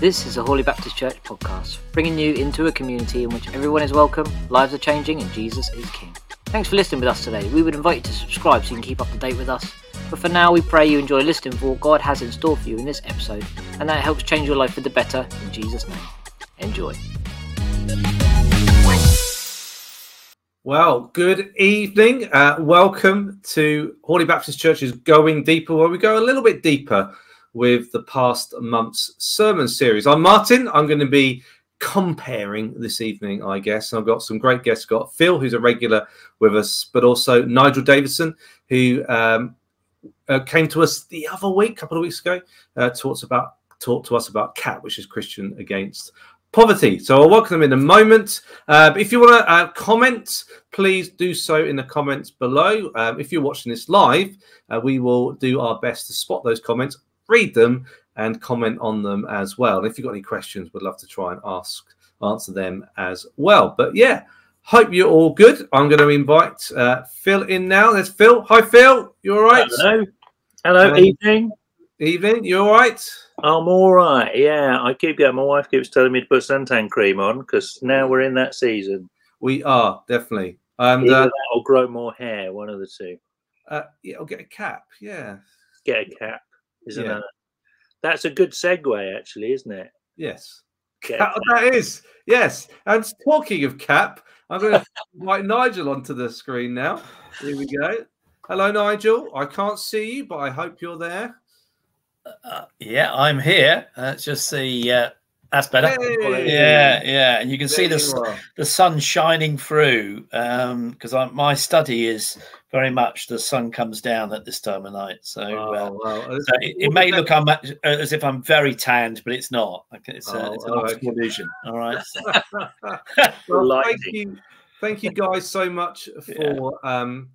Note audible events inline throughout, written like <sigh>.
This is a Hawley Baptist Church podcast, bringing you into a community in which everyone is welcome, lives are changing, and Jesus is King. Thanks for listening with us today. We would invite you to subscribe so you can keep up to date with us. But for now, we pray you enjoy listening for what God has in store for you in this episode, and that helps change your life for the better in Jesus' name. Enjoy. Well, good evening. Uh, welcome to Hawley Baptist Church's Going Deeper, where we go a little bit deeper with the past month's sermon series. I'm Martin. I'm going to be comparing this evening, I guess. And I've got some great guests. I've got Phil, who's a regular with us, but also Nigel Davidson, who um, uh, came to us the other week, a couple of weeks ago, uh, talks about talked to us about CAP, which is Christian Against Poverty. So I'll welcome them in a moment. Uh, but if you want to uh, comment, please do so in the comments below. Um, if you're watching this live, uh, we will do our best to spot those comments read them and comment on them as well. And if you've got any questions, we'd love to try and ask answer them as well. But yeah, hope you're all good. I'm going to invite uh, Phil in now. There's Phil. Hi, Phil. You all right? Hello. Hello. Um, evening. Evening. You all right? I'm all right. Yeah, I keep getting. My wife keeps telling me to put suntan cream on because now we're in that season. We are definitely. And uh, I'll grow more hair. One of the two. Uh, yeah, I'll get a cap. Yeah. Get a cap isn't yeah. it? That's a good segue, actually, isn't it? Yes. Cap, that is. Yes. And talking of cap, I'm going <laughs> to invite Nigel onto the screen now. Here we go. Hello, Nigel. I can't see you, but I hope you're there. Uh, yeah, I'm here. Uh, just the uh, that's better. Hey. Yeah, yeah, and you can there see the the sun shining through because um, my study is very much the sun comes down at this time of night. So, oh, uh, well. so it, it, may look I'm, as if I'm very tanned, but it's not. It's, uh, oh, it's an okay. illusion. All right. <laughs> <laughs> well, thank you, thank you guys so much for yeah. um,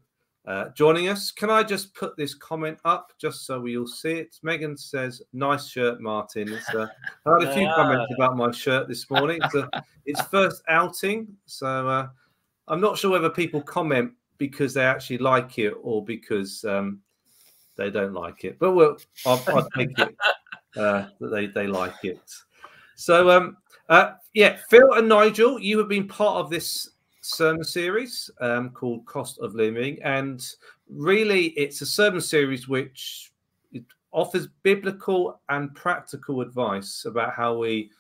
uh, joining us. Can I just put this comment up just so we all see it? Megan says, "Nice shirt, Martin." Uh, I had a few comments about my shirt this morning. It's, a, it's first outing, so uh, I'm not sure whether people comment because they actually like it or because um, they don't like it. But we'll, I'll, I'll take it uh, that they they like it. So um, uh, yeah, Phil and Nigel, you have been part of this sermon series um, called Cost of Living. And really, it's a sermon series which offers biblical and practical advice about how we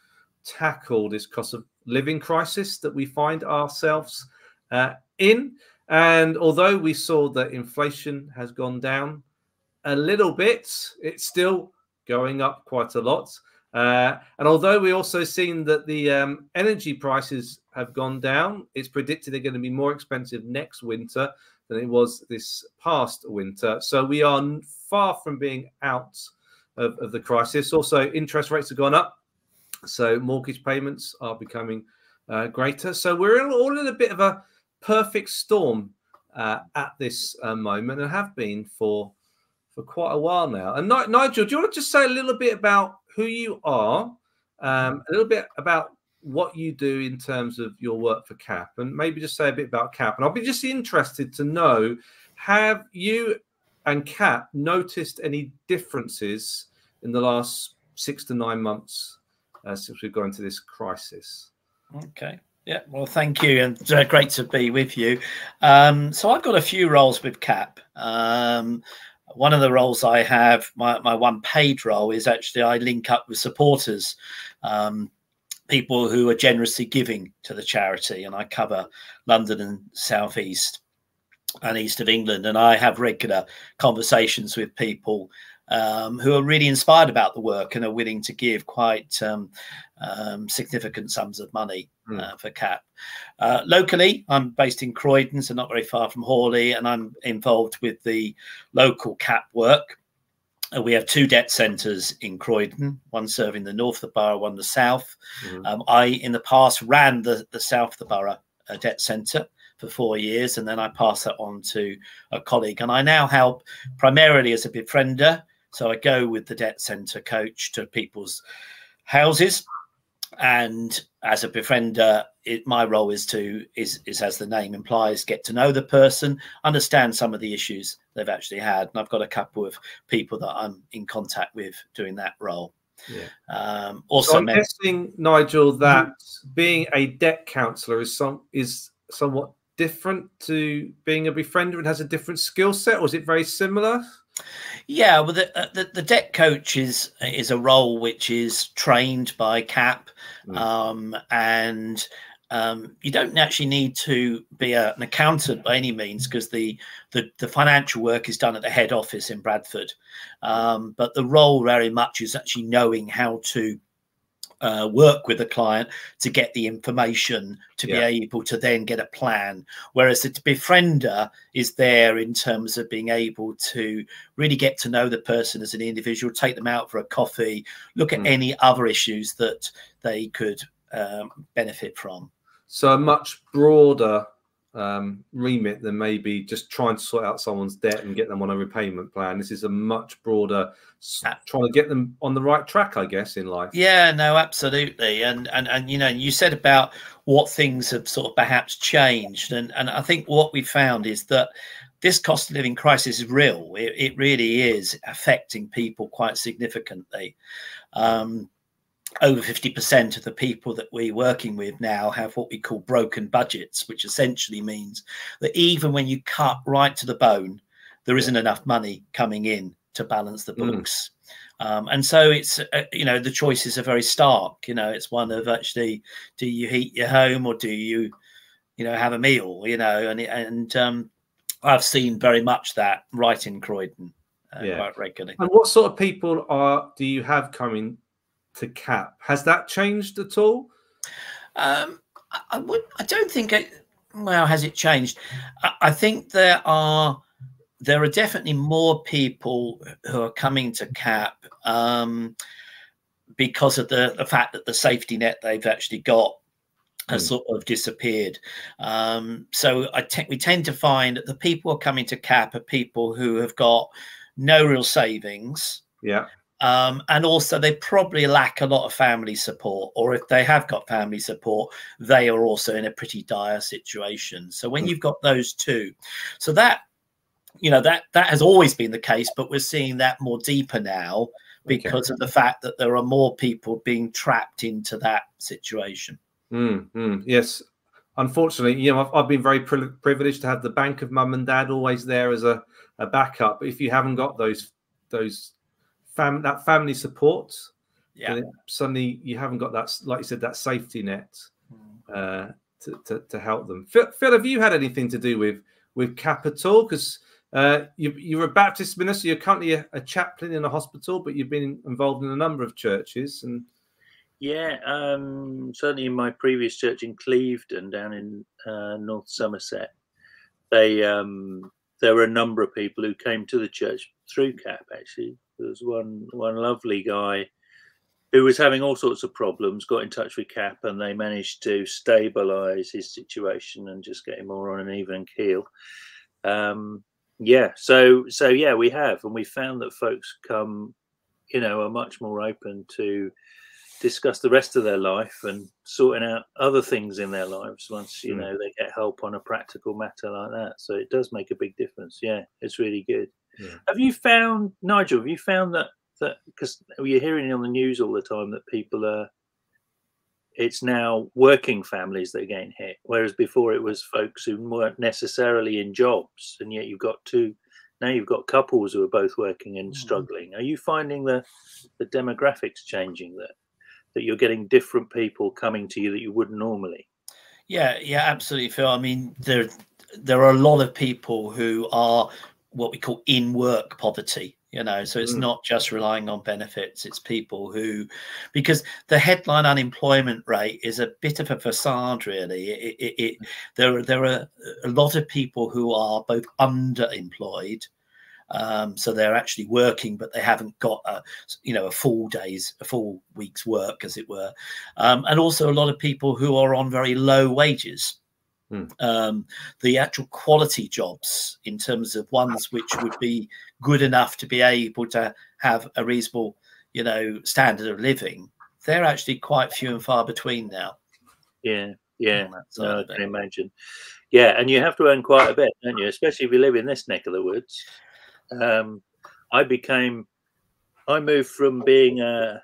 tackle this cost of living crisis that we find ourselves uh, in. And although we saw that inflation has gone down a little bit, it's still going up quite a lot. Uh, and although we also seen that the um, energy prices have gone down, it's predicted they're going to be more expensive next winter than it was this past winter. So we are far from being out of, of the crisis. Also, interest rates have gone up, so mortgage payments are becoming uh, greater. So we're all in a bit of a perfect storm uh, at this uh, moment, and have been for for quite a while now. And Nigel, do you want to just say a little bit about who you are, um, a little bit about what you do in terms of your work for CAP, and maybe just say a bit about CAP. And I'll be just interested to know have you and CAP noticed any differences in the last six to nine months uh, since we've gone into this crisis? Okay. Yeah, well, thank you, and uh, great to be with you. Um, so I've got a few roles with CAP. Um, one of the roles I have, my, my one paid role, is actually I link up with supporters, um, people who are generously giving to the charity, and I cover London and Southeast and East of England, and I have regular conversations with people um, who are really inspired about the work and are willing to give quite um, um, significant sums of money mm. uh, for CAP. Uh, locally, I'm based in Croydon, so not very far from Hawley, and I'm involved with the local CAP work. Uh, we have two debt centres in Croydon, one serving the north of the borough, one the south. Mm. I, in the past, ran the, the south of the borough uh, debt centre for four years, and then I passed that on to a colleague. And I now help primarily as a befriender so I go with the debt centre coach to people's houses and as a befriender, it, my role is to is is as the name implies, get to know the person, understand some of the issues they've actually had, and I've got a couple of people that I'm in contact with doing that role. Yeah. Um, also, so I'm guessing, Nigel, that mm-hmm. being a debt counsellor is some is somewhat different to being a befriender and has a different skill set, or is it very similar? Yeah, well, the, uh, the, the debt coach is is a role which is trained by CAP, mm. um, and um, you don't actually need to be a, an accountant by any means because the, the, the financial work is done at the head office in Bradford. Um, but the role very much is actually knowing how to uh, work with the client to get the information to yeah. be able to then get a plan. Whereas the befriender is there in terms of being able to really get to know the person as an individual, take them out for a coffee, look at mm. any other issues that they could um, benefit from. So a much broader um, remit than maybe just trying to sort out someone's debt and get them on a repayment plan. This is a much broader trying to get them on the right track, I guess, in life. Yeah, no, absolutely. And and and you know, you said about what things have sort of perhaps changed, and and I think what we found is that this cost of living crisis is real. It, it really is affecting people quite significantly. Um, over 50% of the people that we're working with now have what we call broken budgets, which essentially means that even when you cut right to the bone, there isn't enough money coming in to balance the mm. books. Mm. Um, and so it's, uh, you know, the choices are very stark. You know, it's one of actually, do you heat your home or do you, you know, have a meal, you know, and, and um, I've seen very much that right in Croydon uh, yeah. quite regularly. And what sort of people are, do you have coming to cap. Has that changed at all? Um, I would. I don't think it. Well, has it changed? I, I think there are there are definitely more people who are coming to cap um, because of the, the fact that the safety net they've actually got has mm. sort of disappeared. Um, so I te- we tend to find that the people who are coming to cap are people who have got no real savings. Yeah. Um, and also, they probably lack a lot of family support, or if they have got family support, they are also in a pretty dire situation. So when hmm. you've got those two, so that you know that that has always been the case, but we're seeing that more deeper now because okay. of the fact that there are more people being trapped into that situation. Mm, mm, yes, unfortunately, you know, I've, I've been very pri- privileged to have the bank of mum and dad always there as a, a backup. But if you haven't got those those fam- that family support, yeah, suddenly you haven't got that, like you said, that safety net hmm. uh, to, to, to, help them. Phil, Phil, have you had anything to do with with capital? Because uh, you, you're a Baptist minister, you're currently a, a, chaplain in a hospital, but you've been involved in a number of churches and. Yeah, um, certainly in my previous church in Clevedon, down in uh, North Somerset, they um, there were a number of people who came to the church through CAP actually there was one one lovely guy who was having all sorts of problems, got in touch with CAP, and they managed to stabilise his situation and just get him more on an even keel. Um, yeah, so so yeah, we have, and we found that folks come, you know, are much more open to discuss the rest of their life and sorting out other things in their lives once you mm. know they get help on a practical matter like that. So it does make a big difference. Yeah, it's really good. Yeah. Have you found, Nigel? Have you found that that because you're hearing on the news all the time that people are, it's now working families that are getting hit, whereas before it was folks who weren't necessarily in jobs, and yet you've got two. Now you've got couples who are both working and mm-hmm. struggling. Are you finding the the demographics changing that that you're getting different people coming to you that you wouldn't normally? Yeah, yeah, absolutely, Phil. I mean, there there are a lot of people who are what we call in work poverty you know? So it's mm. not just relying on benefits it's people who because the headline unemployment rate is a bit of a facade really. It, it, it, there, there are a lot of people who are both underemployed um, so they're actually working but they haven't got a you know a full days a full week's work as it were. Um, and also a lot of people who are on very low wages Mm. Um, the actual quality jobs in terms of ones which would be good enough to be able to have a reasonable, you know, standard of living they're actually quite few and far between now. Yeah, yeah, no, I can imagine. Yeah, and you have to earn quite a bit, don't you? Especially if you live in this neck of the woods. Um, I became, I moved from being a,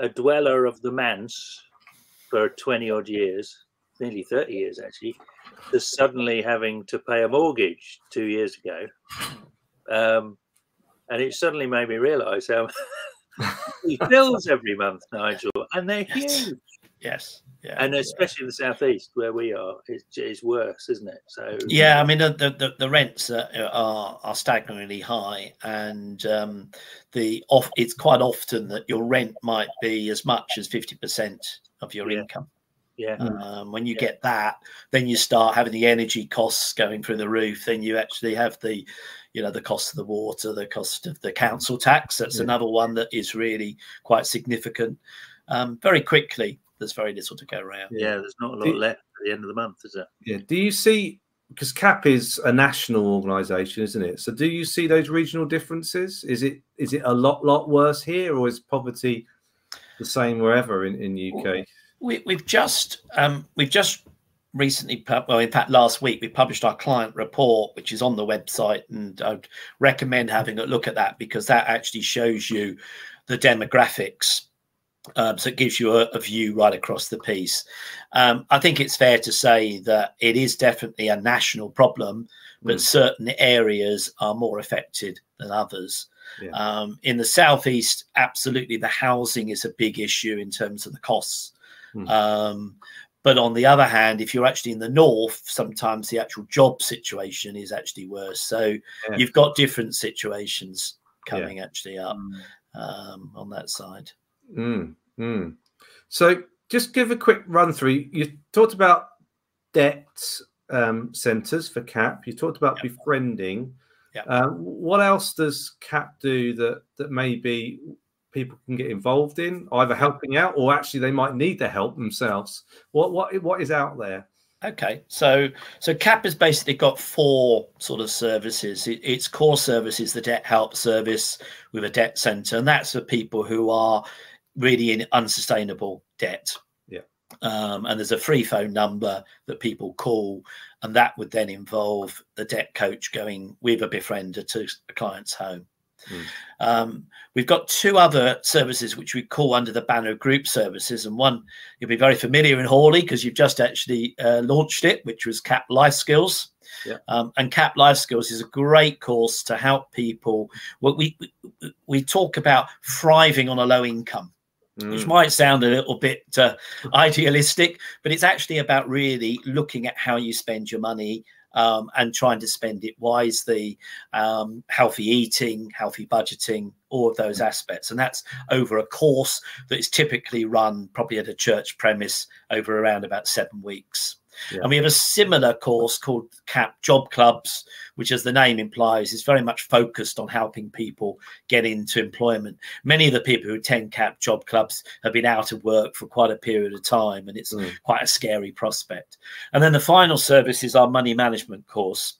a dweller of the manse for 20 odd years, nearly 30 years actually, to suddenly having to pay a mortgage two years ago. Um, and it suddenly made me realize how <laughs> we bills every month, Nigel, and they're huge. Yes. Yeah, and especially yeah. the southeast where we are, it's, it's worse, isn't it? So yeah, I mean the the, the rents are, are, are staggeringly high, and um, the off it's quite often that your rent might be as much as fifty percent of your yeah. income. Yeah. Um, when you yeah. get that, then you start having the energy costs going through the roof. Then you actually have the, you know, the cost of the water, the cost of the council tax. That's another one that is really quite significant. Um, very quickly, there's very little to go around. Yeah, there's not a lot left at the end of the month, is there? Yeah. Do you see because CAP is a national organisation, isn't it? So do you see those regional differences? Is it is it a lot lot worse here, or is poverty the same wherever in in UK? We, we've just um, we've just recently, well, in fact, last week we published our client report, which is on the website, and I'd recommend having a look at that because that actually shows you the demographics um, so it gives you a, a, view right across the piece. Um, I think it's fair to say that it is definitely a national problem, but mm. certain areas are more affected than others. Yeah. Um, in the southeast, absolutely, the housing is a big issue in terms of the costs. Mm. but on the other hand, if you're actually in the north, sometimes the actual job situation is actually worse. So yeah. you've got different situations coming yeah. actually up mm. on that side. Mm, mm. So just give a quick run through. You talked about debt um, centers for CAP. You talked about yep. befriending. Yep. Uh, what else does CAP do that that maybe people can get involved in, either helping out or actually they might need the help themselves? What what what is out there? Okay, so so CAP has basically got four sort of services. It, its core service is the debt help service with a debt center, and that's for people who are really in unsustainable debt. Yeah. Um, and there's a free phone number that people call, and that would then involve the debt coach going with a befriender to a client's home. Mm. Um, we've got two other services which we call under the banner of group services, and one you'll be very familiar in Hawley because you've just actually uh, launched it, which was CAP Life Skills. Yeah. Um, and CAP Life Skills is a great course to help people. What we we talk about thriving on a low income mm. which might sound a little bit uh, <laughs> idealistic, but it's actually about really looking at how you spend your money um, and trying to spend it wisely, um, healthy eating, healthy budgeting, all of those aspects. And that's over a course that is typically run probably at a church premise over around about seven weeks. Yeah. And we have a similar course called CAP Job Clubs, which, as the name implies, is very much focused on helping people get into employment. Many of the people who attend CAP Job Clubs have been out of work for quite a period of time, and it's mm. quite a scary prospect. And then the final service is our money management course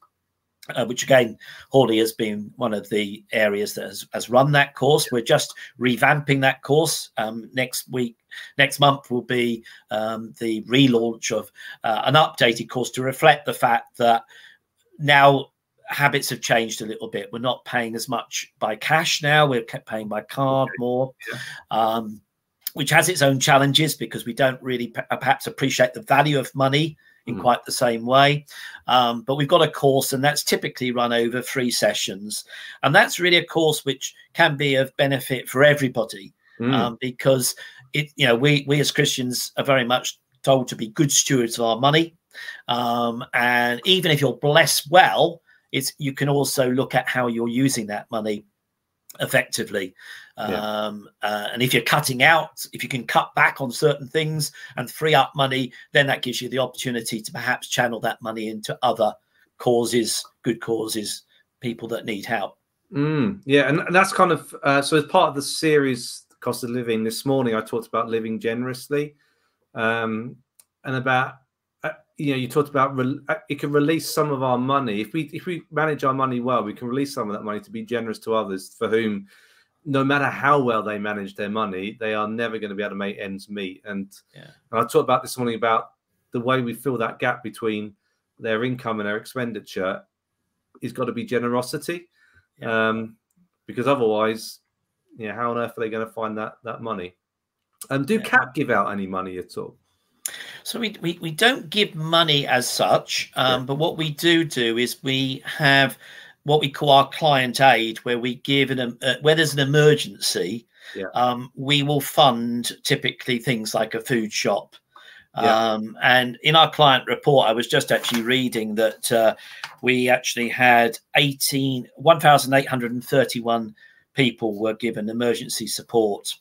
uh, which again, Hawley has been one of the areas that has, has run that course. We're just revamping that course. Um, next week, next month will be um, the relaunch of uh, an updated course to reflect the fact that now habits have changed a little bit. We're not paying as much by cash now, we're paying by card more. Um, which has its own challenges because we don't really perhaps appreciate the value of money in mm. quite the same way. Um, but we've got a course, and that's typically run over three sessions. And that's really a course which can be of benefit for everybody mm. um, because it, you know, we we as Christians are very much told to be good stewards of our money. Um, and even if you're blessed well, it's you can also look at how you're using that money effectively. Yeah. Um, uh, and if you're cutting out, if you can cut back on certain things and free up money, then that gives you the opportunity to perhaps channel that money into other causes, good causes, people that need help. Mm, yeah, and, and, that's kind of uh, so as part of the series cost of living this morning i talked about living generously um, and about you know you talked about re- uh, it can release some of our money if we if we manage our money well we can release some of that money to be generous to others for whom no matter how well they manage their money, they are never going to be able to make ends meet. And, yeah. and I talked about this morning about the way we fill that gap between their income and their expenditure is got to be generosity, yeah. um, because otherwise, yeah, how on earth are they going to find that that money? And um, do yeah. CAP give out any money at all? So we, we, we don't give money as such, um, yeah. but what we do do is we have what we call our client aid, where we give an uh, where there's an emergency, yeah. um, we will fund typically things like a food shop. Yeah. Um, and in our client report, I was just actually reading that uh, we actually had 18, 1,831 people were given emergency support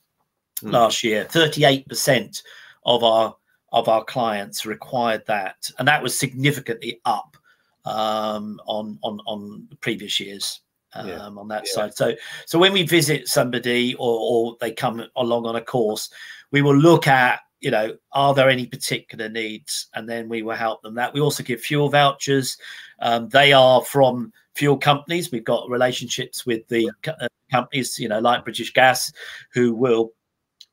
mm. last year. 38% of our of our clients required that, and that was significantly up um, on on on previous years. Um, yeah. on that yeah. side. So, so when we visit somebody or, or they come along on a course, we will look at you know, are there any particular needs? And then we will help them. That we also give fuel vouchers. Um, they are from fuel companies. We've got relationships with the uh, companies, you know, like British Gas, who will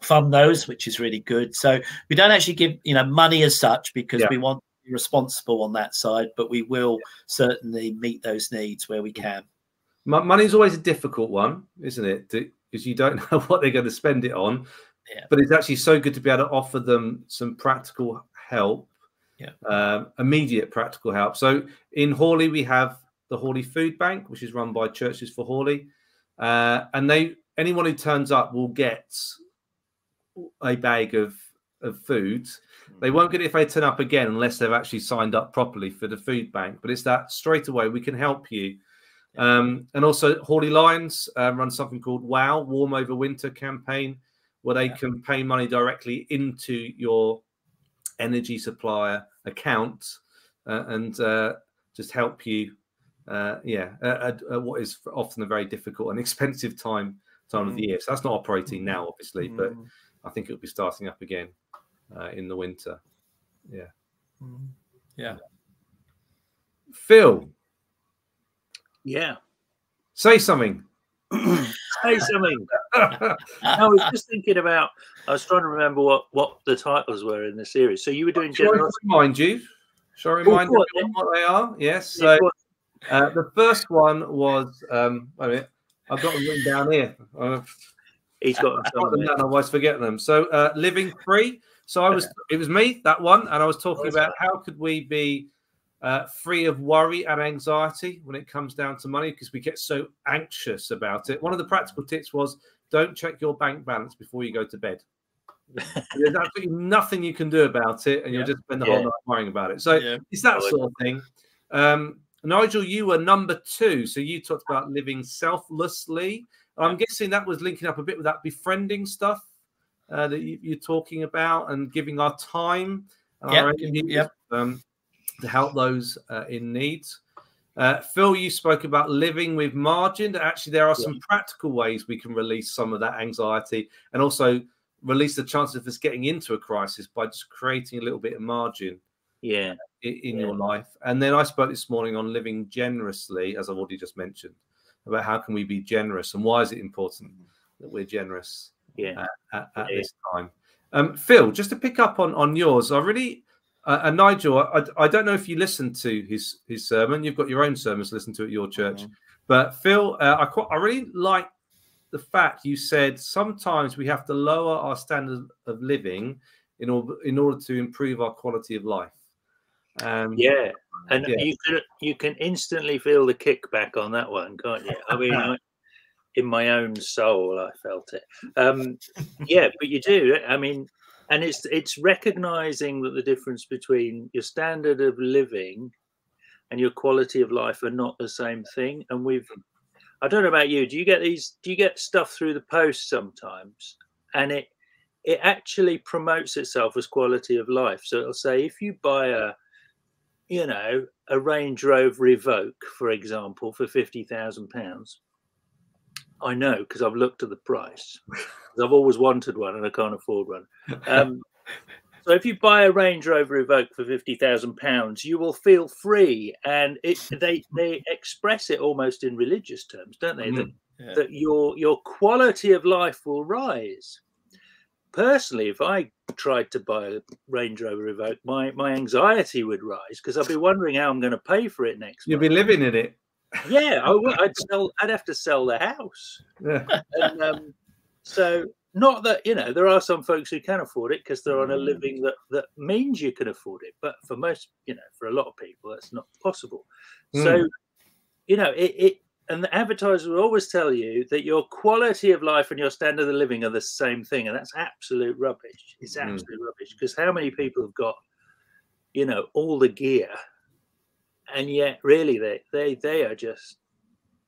fund those, which is really good. So we don't actually give, you know, money as such because yeah. we want to be responsible on that side, but we will certainly meet those needs where we can. Money is always a difficult one, isn't it? Because you don't <laughs> know what they're going to spend it on. Yeah. But it's actually so good to be able to offer them some practical help, yeah. Um, immediate practical help. So in Hawley, we have the Hawley Food Bank, which is run by Churches for Hawley. uh, and they anyone who turns up will get a bag of of food. They mm. won't get it if they turn up again unless they've actually signed up properly for the food bank. But it's that straight away we can help you. Um, and also Hawley Lions uh, run something called WOW Warm Over Winter campaign, where they yeah. can pay money directly into your energy supplier account uh, and uh, just help you. Uh, yeah, at, at, what is often a very difficult and <laughs> expensive time time mm. of the mm. year. So that's not operating now, obviously, mm. but I think it'll be starting up again uh, in the winter. Yeah. Mm. Yeah. Phil. Yeah. Say something. <clears throat> say something. I was just thinking about. I was trying to remember what what the titles were in the series. So you were doing. Shall I remind you? Shall I remind you what they are? Yes. So uh, the first one was. Um, wait a minute. I've got them written down here. He's got them. them down, I always forget them. So uh, living free. So I was. It was me that one, and I was talking about how could we be uh, free of worry and anxiety when it comes down to money because we get so anxious about it. One of the practical tips was don't check your bank balance before you go to bed. <laughs> There's absolutely nothing you can do about it, and you'll just spend the yeah. whole night worrying about it. So yeah. it's that sort of thing. Um, Nigel, you were number two, so you talked about living selflessly. I'm guessing that was linking up a bit with that befriending stuff uh, that you, are talking about and giving our time. Yeah, yep. Um, to help those uh, in need. Uh, Phil, you spoke about living with margin. Actually, there are some practical ways we can release some of that anxiety and also release the chances of us getting into a crisis by just creating a little bit of margin. Yeah, in, in yeah. your life. And then I spoke this morning on living generously, as I've already just mentioned, about how can we be generous and why is it important that we're generous? Yeah, at, at, at yeah. this time. Um, Phil, just to pick up on on yours, I really uh, and Nigel, I, I don't know if you listened to his his sermon. You've got your own sermons to listen to at your church, mm-hmm. but Phil, uh, I quite, I really like the fact you said sometimes we have to lower our standard of living in order in order to improve our quality of life. Um, yeah, and yeah. you can you can instantly feel the kickback on that one, can't you? I mean, <laughs> I, in my own soul, I felt it. Um, yeah, but you do. I mean, and it's it's recognizing that the difference between your standard of living and your quality of life are not the same thing and we've i don't know about you do you get these do you get stuff through the post sometimes and it it actually promotes itself as quality of life so it'll say if you buy a you know a range rover evoque for example for 50000 pounds I know because I've looked at the price. <laughs> I've always wanted one and I can't afford one. <laughs> Um, so if you buy a Range Rover Evoque for fifty thousand pounds, you will feel free, and it they they express it almost in religious terms, don't they? Mm. That yeah. that your your quality of life will rise. Personally, if I tried to buy a Range Rover Evoque, my my anxiety would rise because I'd be wondering how I'm going to pay for it next. You'd month. be living in it. Yeah, I would. I'd <laughs> sell. I'd have to sell the house. Yeah. And, um, so not that you know there are some folks who can afford it because they're on a mm. living that that means you can afford it but for most you know for a lot of people that's not possible mm. so you know it, it and the advertisers will always tell you that your quality of life and your standard of living are the same thing and that's absolute rubbish it's mm. absolute mm. rubbish because how many people have got you know all the gear and yet really they they they are just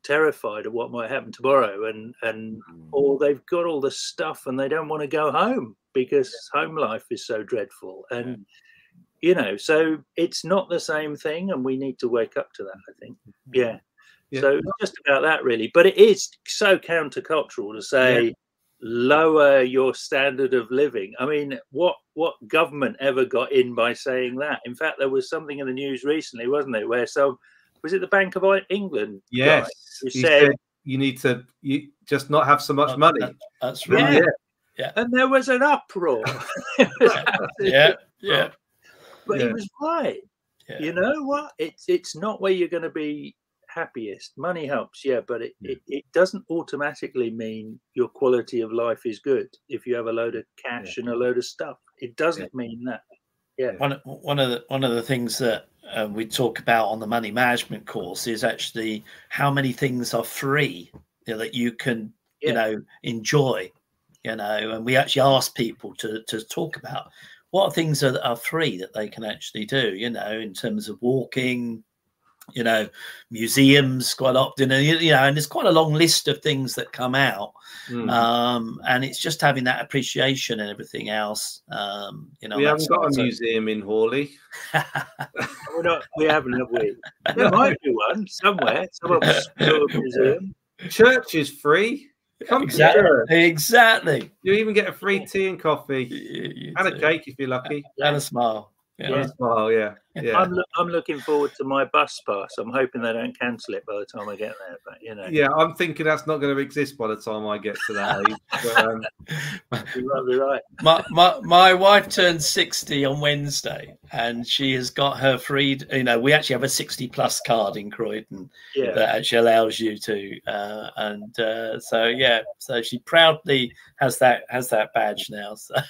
terrified of what might happen tomorrow and and mm. or they've got all the stuff and they don't want to go home because home life is so dreadful and you know so it's not the same thing and we need to wake up to that i think mm-hmm. yeah, yeah. so just about that really but it is so countercultural to say yeah. lower your standard of living i mean what what government ever got in by saying that in fact there was something in the news recently wasn't it where some was it the Bank of England? Yes, who said, said, you need to you just not have so much money. that's right. Yeah. yeah. and there was an uproar. <laughs> <laughs> yeah, yeah, but yeah. he was right. Yeah. You know what? It's it's not where you're going to be happiest. Money helps, yeah, but it, yeah. it, it, doesn't automatically mean your quality of life is good if you have a load of cash yeah. and a load of stuff. It doesn't yeah. mean that. Yeah. One one of the one of the things that uh, we talk about on the money management course is actually how many things are free you know, that you can you know enjoy you know and we actually ask people to to talk about what things are, are free that they can actually do you know in terms of walking you know, museums quite often, and you know, and there's quite a long list of things that come out, mm. um, and it's just having that appreciation and everything else. Um, you know, we haven't got a museum in Hawley. <laughs> We're not. We haven't, have we? <laughs> There might be one somewhere. Some museum. Church is free. Come exactly. Exactly. You even get a free tea and coffee you, you and do. a cake if you're lucky, and a smile. Yeah. Well, yeah. yeah. I'm, lo- I'm looking forward to my bus pass. I'm hoping they don't cancel it by the time I get there. But you know, yeah, I'm thinking that's not going to exist by the time I get to that <laughs> age. But, um... <laughs> You're be right. My, my my wife turned 60 on Wednesday, and she has got her free. You know, we actually have a 60 plus card in Croydon yeah. that actually allows you to, uh, and uh, so yeah, so she proudly has that has that badge now. So. <laughs>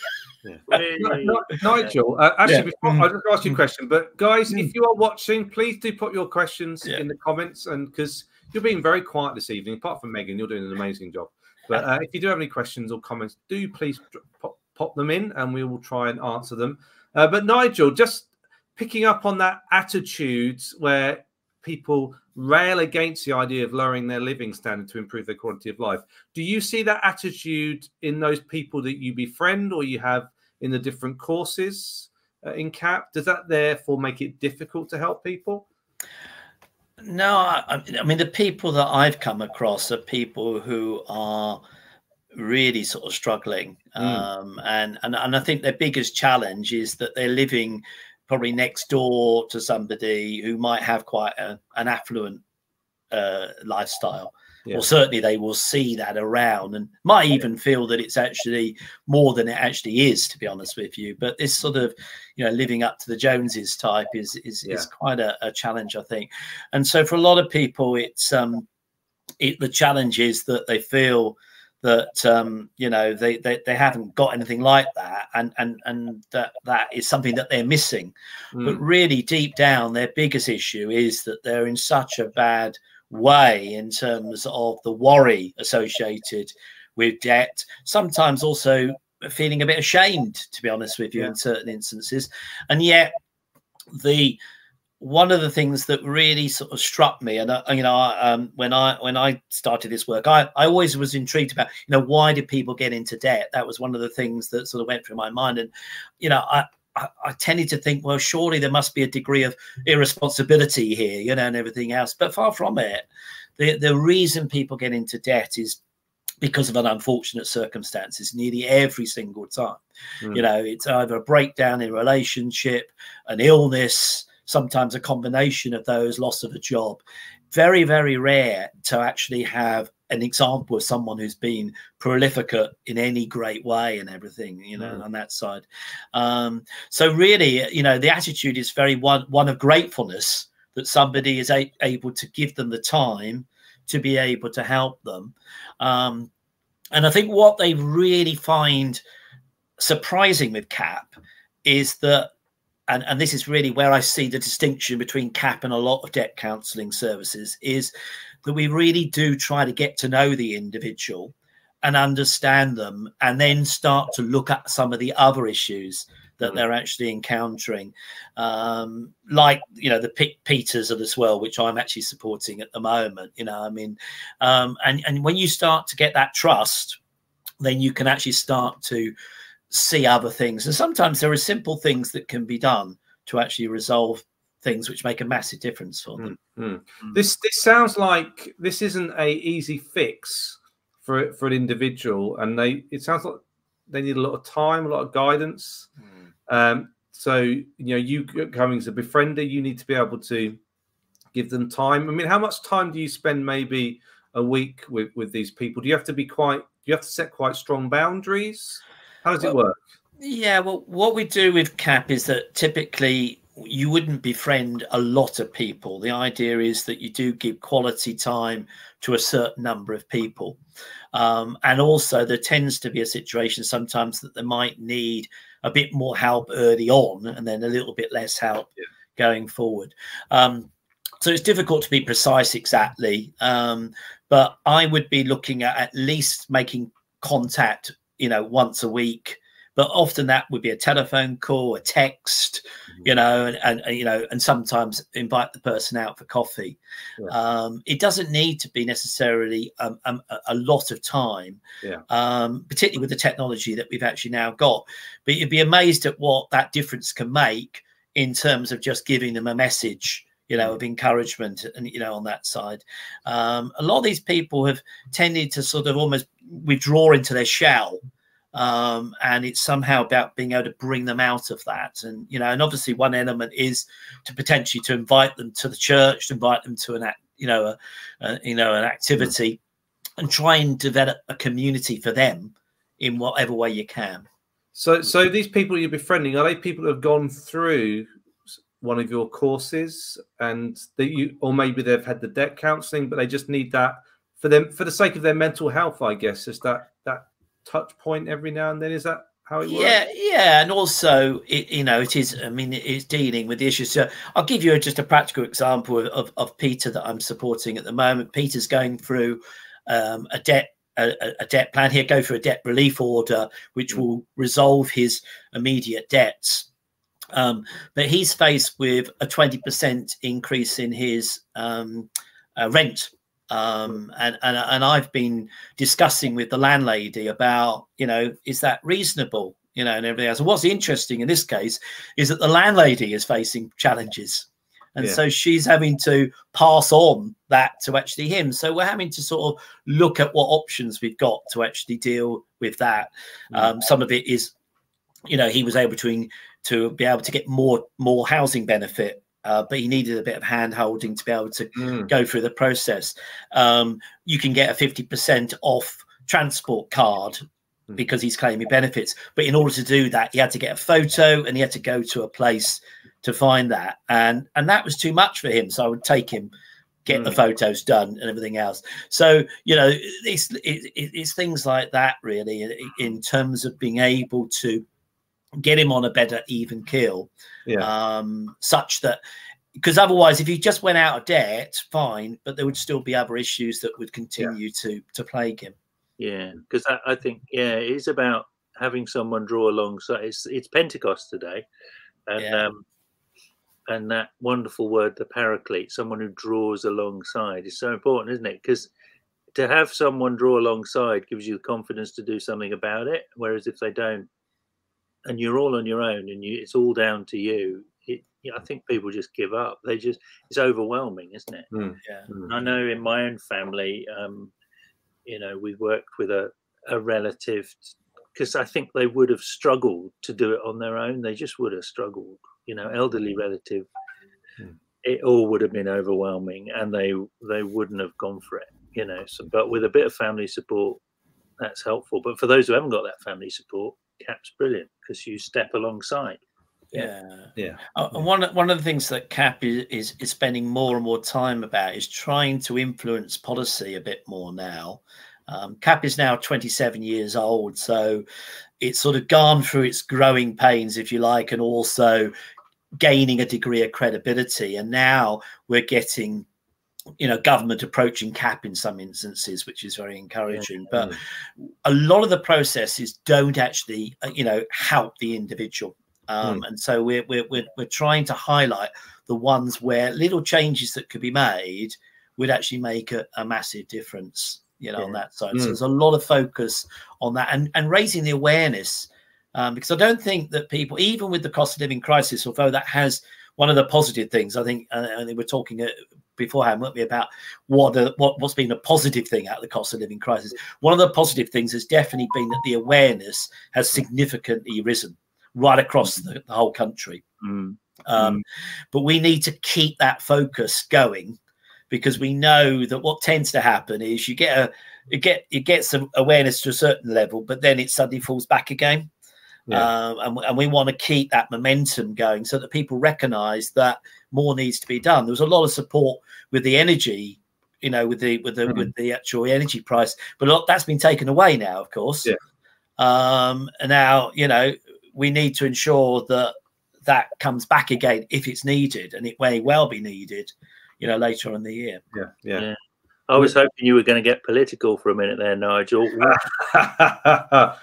Yeah. <laughs> Nigel, uh, actually, yeah. before, mm. I'll just ask you a question. But guys, mm. if you are watching, please do put your questions yeah. in the comments, and because you're being very quiet this evening, apart from Megan, you're doing an amazing job. But uh, if you do have any questions or comments, do please pop, pop them in, and we will try and answer them. Uh, but Nigel, just picking up on that attitudes where people rail against the idea of lowering their living standard to improve their quality of life. Do you see that attitude in those people that you befriend or you have in the different courses uh, in CAP? Does that therefore make it difficult to help people? No, I, I mean, the people that I've come across are people who are really sort of struggling. Mm. Um, and, and, and I think their biggest challenge is that they're living probably next door to somebody who might have quite a, an affluent uh, lifestyle. Yeah. Or certainly they will see that around and might even feel that it's actually more than it actually is, to be honest with you. But this sort of, you know, living up to the Joneses type is is, yeah. is quite a, a challenge, I think. And so for a lot of people, it's um, it, the challenge is that they feel that um, you know they, they they haven't got anything like that, and and and that that is something that they're missing. Mm. But really, deep down, their biggest issue is that they're in such a bad way in terms of the worry associated with debt. Sometimes also feeling a bit ashamed, to be honest with you, yeah. in certain instances, and yet the one of the things that really sort of struck me, and uh, you know, um, when I when I started this work, I, I always was intrigued about, you know, why did people get into debt? That was one of the things that sort of went through my mind, and you know, I, I, I tended to think, well, surely there must be a degree of irresponsibility here, you know, and everything else, but far from it. The the reason people get into debt is because of an unfortunate circumstances nearly every single time. Mm. You know, it's either a breakdown in relationship, an illness sometimes a combination of those, loss of a job. Very, very rare to actually have an example of someone who's been prolific in any great way and everything, you know, mm. on that side. Um, so really, you know, the attitude is very one one of gratefulness that somebody is a, able to give them the time to be able to help them. Um, and I think what they really find surprising with CAP is that, and, and this is really where I see the distinction between CAP and a lot of debt counselling services, is that we really do try to get to know the individual and understand them and then start to look at some of the other issues that mm. they're actually encountering um, like you know the P- peters of this world which i'm actually supporting at the moment you know i mean um, and and when you start to get that trust then you can actually start to see other things and sometimes there are simple things that can be done to actually resolve things which make a massive difference for them. Mm, mm. This this sounds like this isn't a easy fix for for an individual, and they it sounds like they need a lot of time, a lot of guidance. Mm. Um, so you know, you coming as a befriender, you need to be able to give them time. I mean, how much time do you spend maybe a week with with these people? Do you have to be quite? Do you have to set quite strong boundaries? How does well, it work? Yeah, well, what we do with CAP is that typically you wouldn't befriend a lot of people. The idea is that you do give quality time to a certain number of people. Um, and also, there tends to be a situation sometimes that they might need a bit more help early on and then a little bit less help yeah. going forward. Um, so it's difficult to be precise exactly, um, but I would be looking at at least making contact, you know, once a week but often that would be a telephone call, a text, mm-hmm. you know, and, and, you know, and sometimes invite the person out for coffee. Yeah. Um, it doesn't need to be necessarily um, um, a lot of time, yeah. um, particularly with the technology that we've actually now got. But you'd be amazed at what that difference can make in terms of just giving them a message you know, mm. of encouragement and, you know, on that side. Um, a lot of these people have tended to sort of almost withdraw into their shell um, and it's somehow about being able to bring them out of that and you know and obviously one element is to potentially to invite them to the church to invite them to an act you know a, a you know an activity and try and develop a community for them in whatever way you can so so these people you're befriending are they people who have gone through one of your courses and that you or maybe they've had the debt counseling but they just need that for them for the sake of their mental health i guess is that that touch point every now and then. Is that how it works? Yeah, yeah, and also it, you know it is. I mean, it is dealing with the issues. So I'll give you just a practical example of, of, of Peter that I'm supporting at the moment. Peter's going through um, a debt a, a, debt plan. He'll go for a debt relief order, which mm. will resolve his immediate debts. Um, but he's faced with a 20% increase in his um, uh, rent um, and, and and I've been discussing with the landlady about, you know, is that reasonable? You know, and everything else. And what's interesting in this case is that the landlady is facing challenges. And yeah. so she's having to pass on that to actually him. So we're having to sort of look at what options we've got to actually deal with that. Mm. Um, some of it is, you know, he was able to to be able to get more more housing benefit uh, but he needed a bit of hand holding to be able to mm. go through the process. Um, you can get a 50% off transport card mm. because he's claiming benefits. But in order to do that, he had to get a photo and he had to go to a place to find that. And and that was too much for him. So I would take him, get mm. the photos done and everything else. So, you know, it's, it, it's things like that really in terms of being able to get him on a better even keel, yeah. um, such that because otherwise, if he just went out of debt, fine, but there would still be other issues that would continue yeah. to to plague him. Yeah, because I, I, think yeah, it is about having someone draw alongside. It's it's Pentecost today, and yeah. um, and that wonderful word, the Paraclete, someone who draws alongside, is so important, isn't it? Because to have someone draw alongside gives you the confidence to do something about it. Whereas if they don't, and you're all on your own and you, it's all down to you, it, you know, I think people just give up. They just, it's overwhelming, isn't it? Mm. Yeah. Mm. I know in my own family, um, you know, we worked with a, a relative because I think they would have struggled to do it on their own. They just would have struggled, you know, elderly relative. Mm. It all would have been overwhelming, and they they wouldn't have gone for it. you know. So, but with a bit of family support, that's helpful. But for those who haven't got that family support, CAP's brilliant because you step alongside. Yeah, yeah. Uh, and one one of the things that CAP is, is is spending more and more time about is trying to influence policy a bit more now. Um, CAP is now 27 years old, so it's sort of gone through its growing pains, if you like, and also gaining a degree of credibility. And now we're getting you know government approaching CAP in some instances which is very encouraging yeah. but a lot of the processes don't actually uh, you know help the individual um, mm. and so we're, we're we're we're trying to highlight the ones where little changes that could be made would actually make a, a massive difference you know yeah. on that side mm. so there's a lot of focus on that and and raising the awareness um, because i don't think that people even with the cost of living crisis although that has one of the positive things I think, uh, and we're talking uh, beforehand, weren't we, about what the what what's been a positive thing out of the cost of living crisis. One of the positive things has definitely been that the awareness has significantly risen right across the, the whole country. Mm. Um, mm. But we need to keep that focus going because we know that what tends to happen is you get a you get you get some awareness to a certain level, but then it suddenly falls back again. Yeah. Um, and, and we want to keep that momentum going so that people recognize that more needs to be done. There was a lot of support with the energy, you know, with the with the mm. with the actual energy price, but a lot, that's been taken away now, of course. Yeah. Um, and now, you know, we need to ensure that that comes back again if it's needed, and it may well be needed, you know, later on in the year. Yeah, yeah. yeah. I was hoping you were going to get political for a minute there, Nigel. <laughs> <laughs>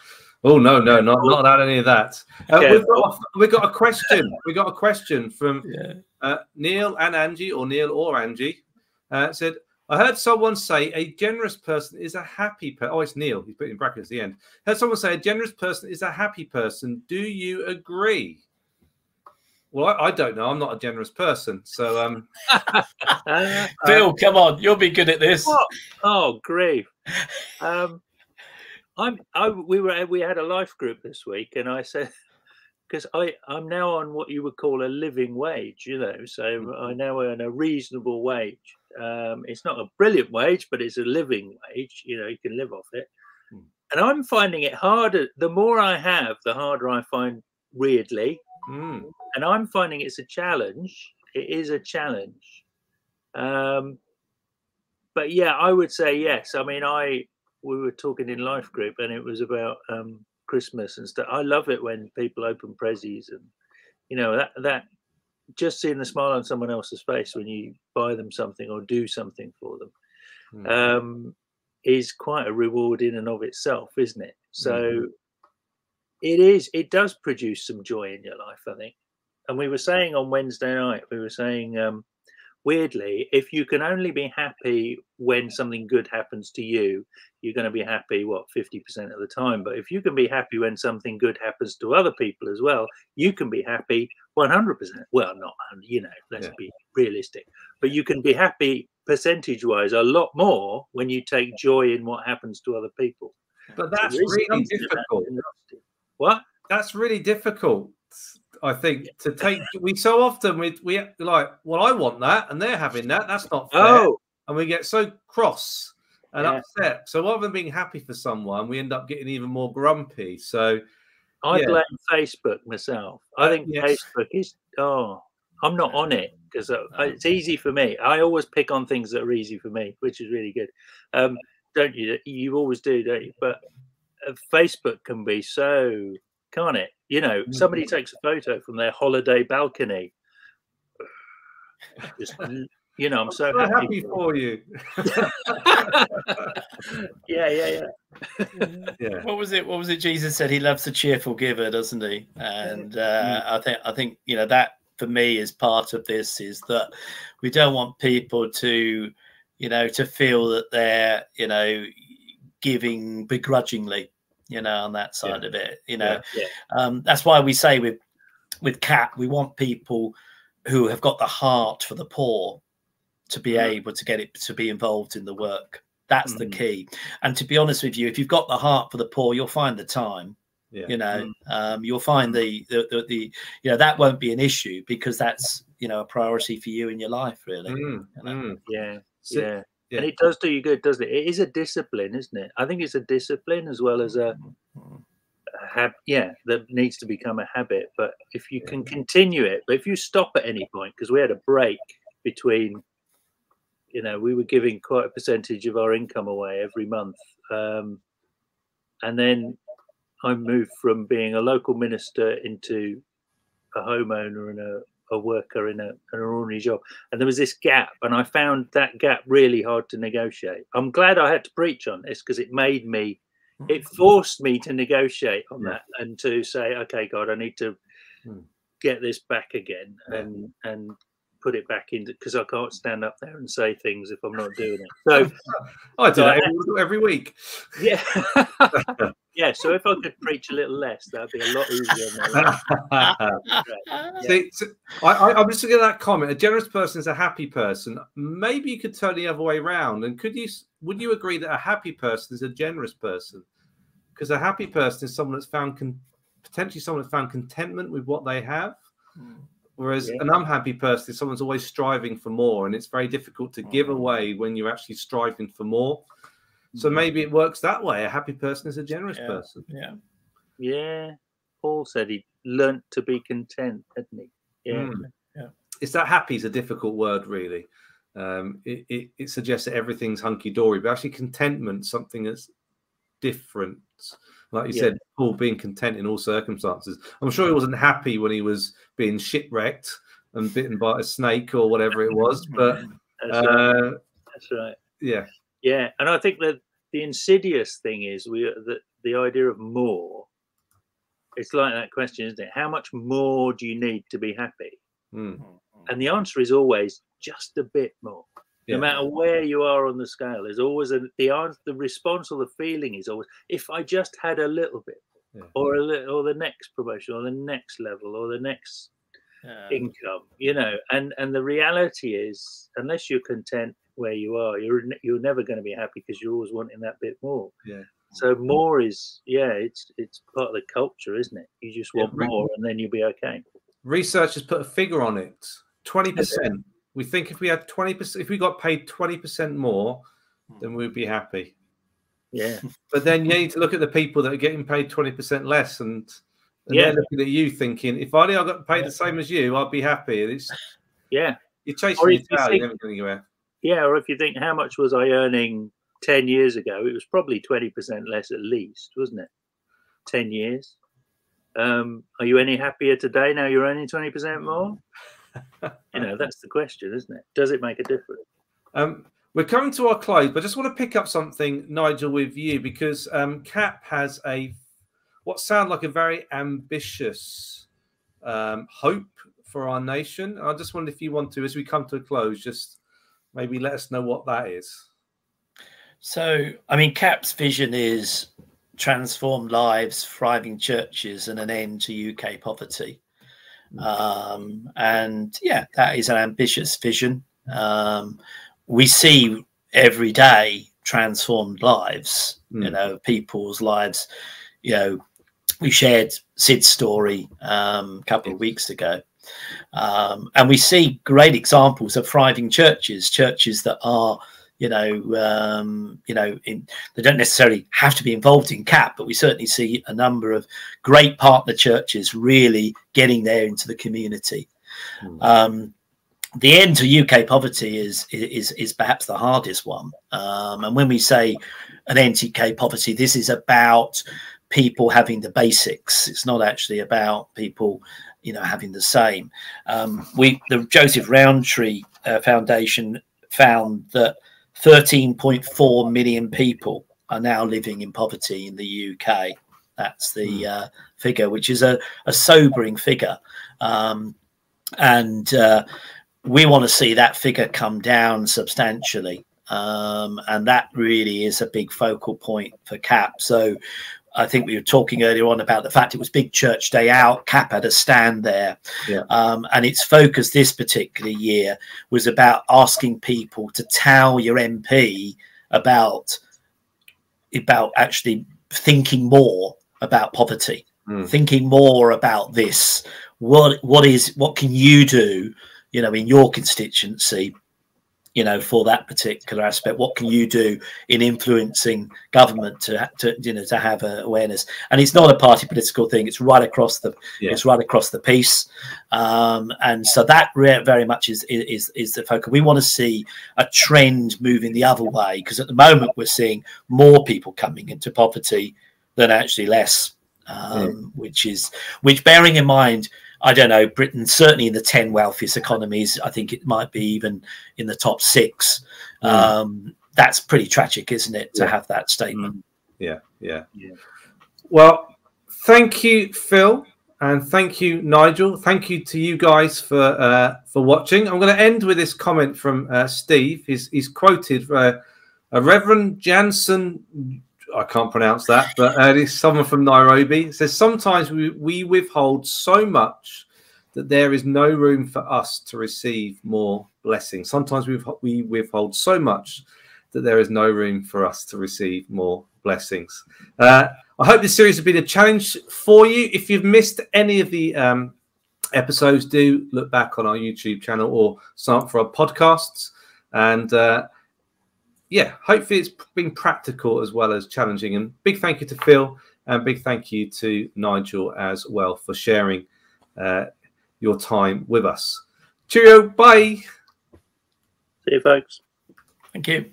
Oh no, no, not not that any of that. Uh, we've, got a, we've got a question. We got a question from <laughs> yeah. uh, Neil and Angie, or Neil or Angie. Uh, said, "I heard someone say a generous person is a happy person. Oh, it's Neil. He's put in brackets at the end. Heard someone say a generous person is a happy person. Do you agree?" Well, I, I don't know. I'm not a generous person, so um. <laughs> <laughs> Phil, come on, you'll be good at this. What? Oh, great. Um, I'm I we were we had a life group this week, and I said <laughs> because I I'm now on what you would call a living wage, you know, so mm-hmm. I now earn a reasonable wage. Um, it's not a brilliant wage, but it's a living wage. You know, you can live off it. Mm. And I'm finding it harder. The more I have, the harder I find. Weirdly, mm. and I'm finding it's a challenge. It is a challenge. Um, but yeah, I would say yes. I mean, I we were talking in life group and it was about um, Christmas and stuff. I love it when people open prezzies and you know that that just seeing the smile on someone else's face when you buy them something or do something for them mm-hmm. um, is quite a reward in and of itself, isn't it? So mm-hmm. it is. It does produce some joy in your life, I think. And we were saying on Wednesday night, we were saying um, weirdly, if you can only be happy when something good happens to you, you're going to be happy, what, 50% of the time. But if you can be happy when something good happens to other people as well, you can be happy 100%. Well, not, you know, let's yeah. be realistic. But you can be happy percentage wise a lot more when you take joy in what happens to other people. But that's really difficult. What? That's really difficult I think to take we so often we we like well I want that and they're having that that's not fair oh. and we get so cross and yeah. upset so rather than being happy for someone we end up getting even more grumpy so I yeah. blame Facebook myself I uh, think yes. Facebook is oh I'm not on it because uh, it's easy for me I always pick on things that are easy for me which is really good um don't you you always do don't you but uh, Facebook can be so can't it you know, somebody mm-hmm. takes a photo from their holiday balcony. <laughs> Just, you know, I'm so, so happy. happy. for you. <laughs> yeah, yeah, yeah. <laughs> yeah. What was it? What was it? Jesus said he loves a cheerful giver, doesn't he? And uh, mm. I think, I think, you know, that for me is part of this is that we don't want people to, you know, to feel that they're, you know, giving begrudgingly you know, on that side yeah. of it. You know, yeah. Yeah. Um, that's why we say with with CAP, we want people who have got the heart for the poor to be mm-hmm. able to get it to be involved in the work. That's mm-hmm. the key. And to be honest with you, if you've got the heart for the poor, you'll find the time. You know, mm-hmm. um, you'll find the, the, the the you know that won't be an issue because that's you know a priority for you in your life, really. Mm, you know? mm, yeah, so, yeah. Yeah. and it does do you good, doesn't it? It is a discipline, isn't it? I think it's a discipline as well as a, a hab. Yeah, that needs to become a habit. But if you can continue it, but if you stop at any point, because we had a break between, you know, we were giving quite a percentage of our income away every month, um, and then I moved from being a local minister into a homeowner and a a worker in a, an ordinary job. And there was this gap, and I found that gap really hard to negotiate. I'm glad I had to preach on this because it made me, it mm. forced me to negotiate on that and to say, okay, God, I need to hmm. get this back again and and put it back into because I can't stand up there and say things if I'm not doing it. <laughs> So I do that every, every week. Yeah. <laughs> yeah. So if I could preach a little less, that'd be a lot easier. <laughs> See, so I, am just looking at that comment. A generous person is a happy person. Maybe you could turn the other way around. And could you would you agree that a happy person is a generous person? Because a happy person is someone that's found con- potentially someone that's found contentment with what they have. Hmm Whereas yeah. an unhappy person is someone's always striving for more, and it's very difficult to give mm. away when you're actually striving for more. So mm. maybe it works that way. A happy person is a generous yeah. person. Yeah. Yeah. Paul said he learnt to be content, hadn't he? Yeah. Mm. Yeah. It's that happy is a difficult word, really. Um, it, it, it suggests that everything's hunky dory, but actually contentment, something that's different like you yeah. said, Paul being content in all circumstances. I'm sure he wasn't happy when he was being shipwrecked and bitten by a snake or whatever it was, but <laughs> that's, uh, right. that's right. Yeah, yeah, and I think that the insidious thing is we the the idea of more. It's like that question, isn't it? How much more do you need to be happy? Mm. And the answer is always just a bit more yeah. no matter where you are on the scale there's always a the answer the response or the feeling is always if i just had a little bit yeah. or a little or the next promotion or the next level or the next yeah. income you know and and the reality is unless you're content where you are you're you're never going to be happy because you're always wanting that bit more yeah so more is yeah it's it's part of the culture isn't it you just want more and then you'll be okay researchers put a figure on it 20% we think if we had 20%, if we got paid 20% more, hmm. then we'd be happy. Yeah. <laughs> But then you need to look at the people that are getting paid 20% less and, and yeah. they're looking at you thinking, if only I got paid the same as you, I'd be happy. It's, yeah. You're chasing your tail, you're never going anywhere. Yeah. Or if you think, how much was I earning 10 years ago? It was probably 20% less at least, wasn't it? 10 years. Um, are you any happier today now you're earning 20% more? <laughs> you know, that's the question, isn't it? Does it make a difference? Um, we're coming to our close, but I just want to pick up something, Nigel, with you because um, CAP has a what sound like a very ambitious um, hope for our nation. I just wonder if you want to, as we come to a close, just maybe let us know what that is. So, I mean, CAP's vision is transformed lives, thriving churches, and an end to UK poverty. Um, and yeah, that is an ambitious vision. Um, we see every day transformed lives, mm. you know, people's lives. You know, we shared Sid's story um, a couple of weeks ago. Um, and we see great examples of thriving churches, churches that are you know, um, you know, in, they don't necessarily have to be involved in CAP, but we certainly see a number of great partner churches really getting there into the community. Mm. Um, the end to UK poverty is is is perhaps the hardest one. Um, and when we say an end to UK poverty, this is about people having the basics. It's not actually about people, you know, having the same. Um, we the Joseph Rowntree uh, Foundation found that 13.4 million people are now living in poverty in the UK. That's the hmm. uh, figure, which is a, a sobering figure. Um, and uh, we want to see that figure come down substantially. Um, and that really is a big focal point for CAP. So I think we were talking earlier on about the fact it was Big Church Day Out. CAP had a stand there. Yeah. Um, and its focus this particular year was about asking people to tell your MP about about actually thinking more about poverty, mm. thinking more about this. What what is what can you do, you know, in your constituency you know, for that particular aspect. What can you do in influencing government to, to you know, to have awareness? And it's not a party political thing. It's right across the, yeah. it's right across the piece. Um, and so that very much is, is, is the focus. We want to see a trend moving the other way because at the moment we're seeing more people coming into poverty than actually less, um, yeah. which is, which bearing in mind, I don't know, Britain, certainly in the 10 wealthiest economies, I think it might be even in the top six. Mm. Um, that's pretty tragic, isn't it, to yeah. have that statement? Mm. Yeah, yeah, yeah. Well, thank you, Phil, and thank you, Nigel. Thank you to you guys for uh, for watching. I'm going to end with this comment from uh, Steve. He's, he's quoted uh, a Reverend Jansen I can't pronounce that, but uh, it's someone from Nairobi. It says sometimes we, we withhold so much that there is no room for us to receive more blessings. Sometimes we we withhold so much that there is no room for us to receive more blessings. Uh, I hope this series has been a challenge for you. If you've missed any of the um, episodes, do look back on our YouTube channel or sign up for our podcasts. And uh, yeah, hopefully it's been practical as well as challenging. And big thank you to Phil and big thank you to Nigel as well for sharing uh, your time with us. Cheerio. Bye. See you, folks. Thank you.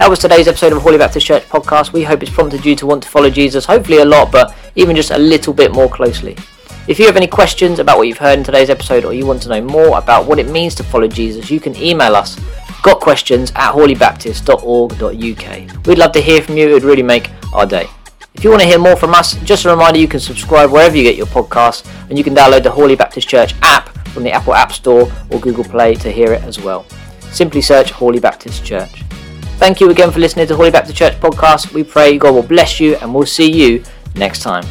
That was today's episode of Hawley Baptist Church podcast. We hope it's prompted you to want to follow Jesus, hopefully a lot, but even just a little bit more closely. If you have any questions about what you've heard in today's episode or you want to know more about what it means to follow Jesus, you can email us got questions at hawleybaptist.org.uk. We'd love to hear from you, it would really make our day. If you want to hear more from us, just a reminder you can subscribe wherever you get your podcasts and you can download the Hawley Baptist Church app from the Apple App Store or Google Play to hear it as well. Simply search Hawley Baptist Church. Thank you again for listening to Hawley Baptist Church podcast. We pray God will bless you, and we'll see you next time.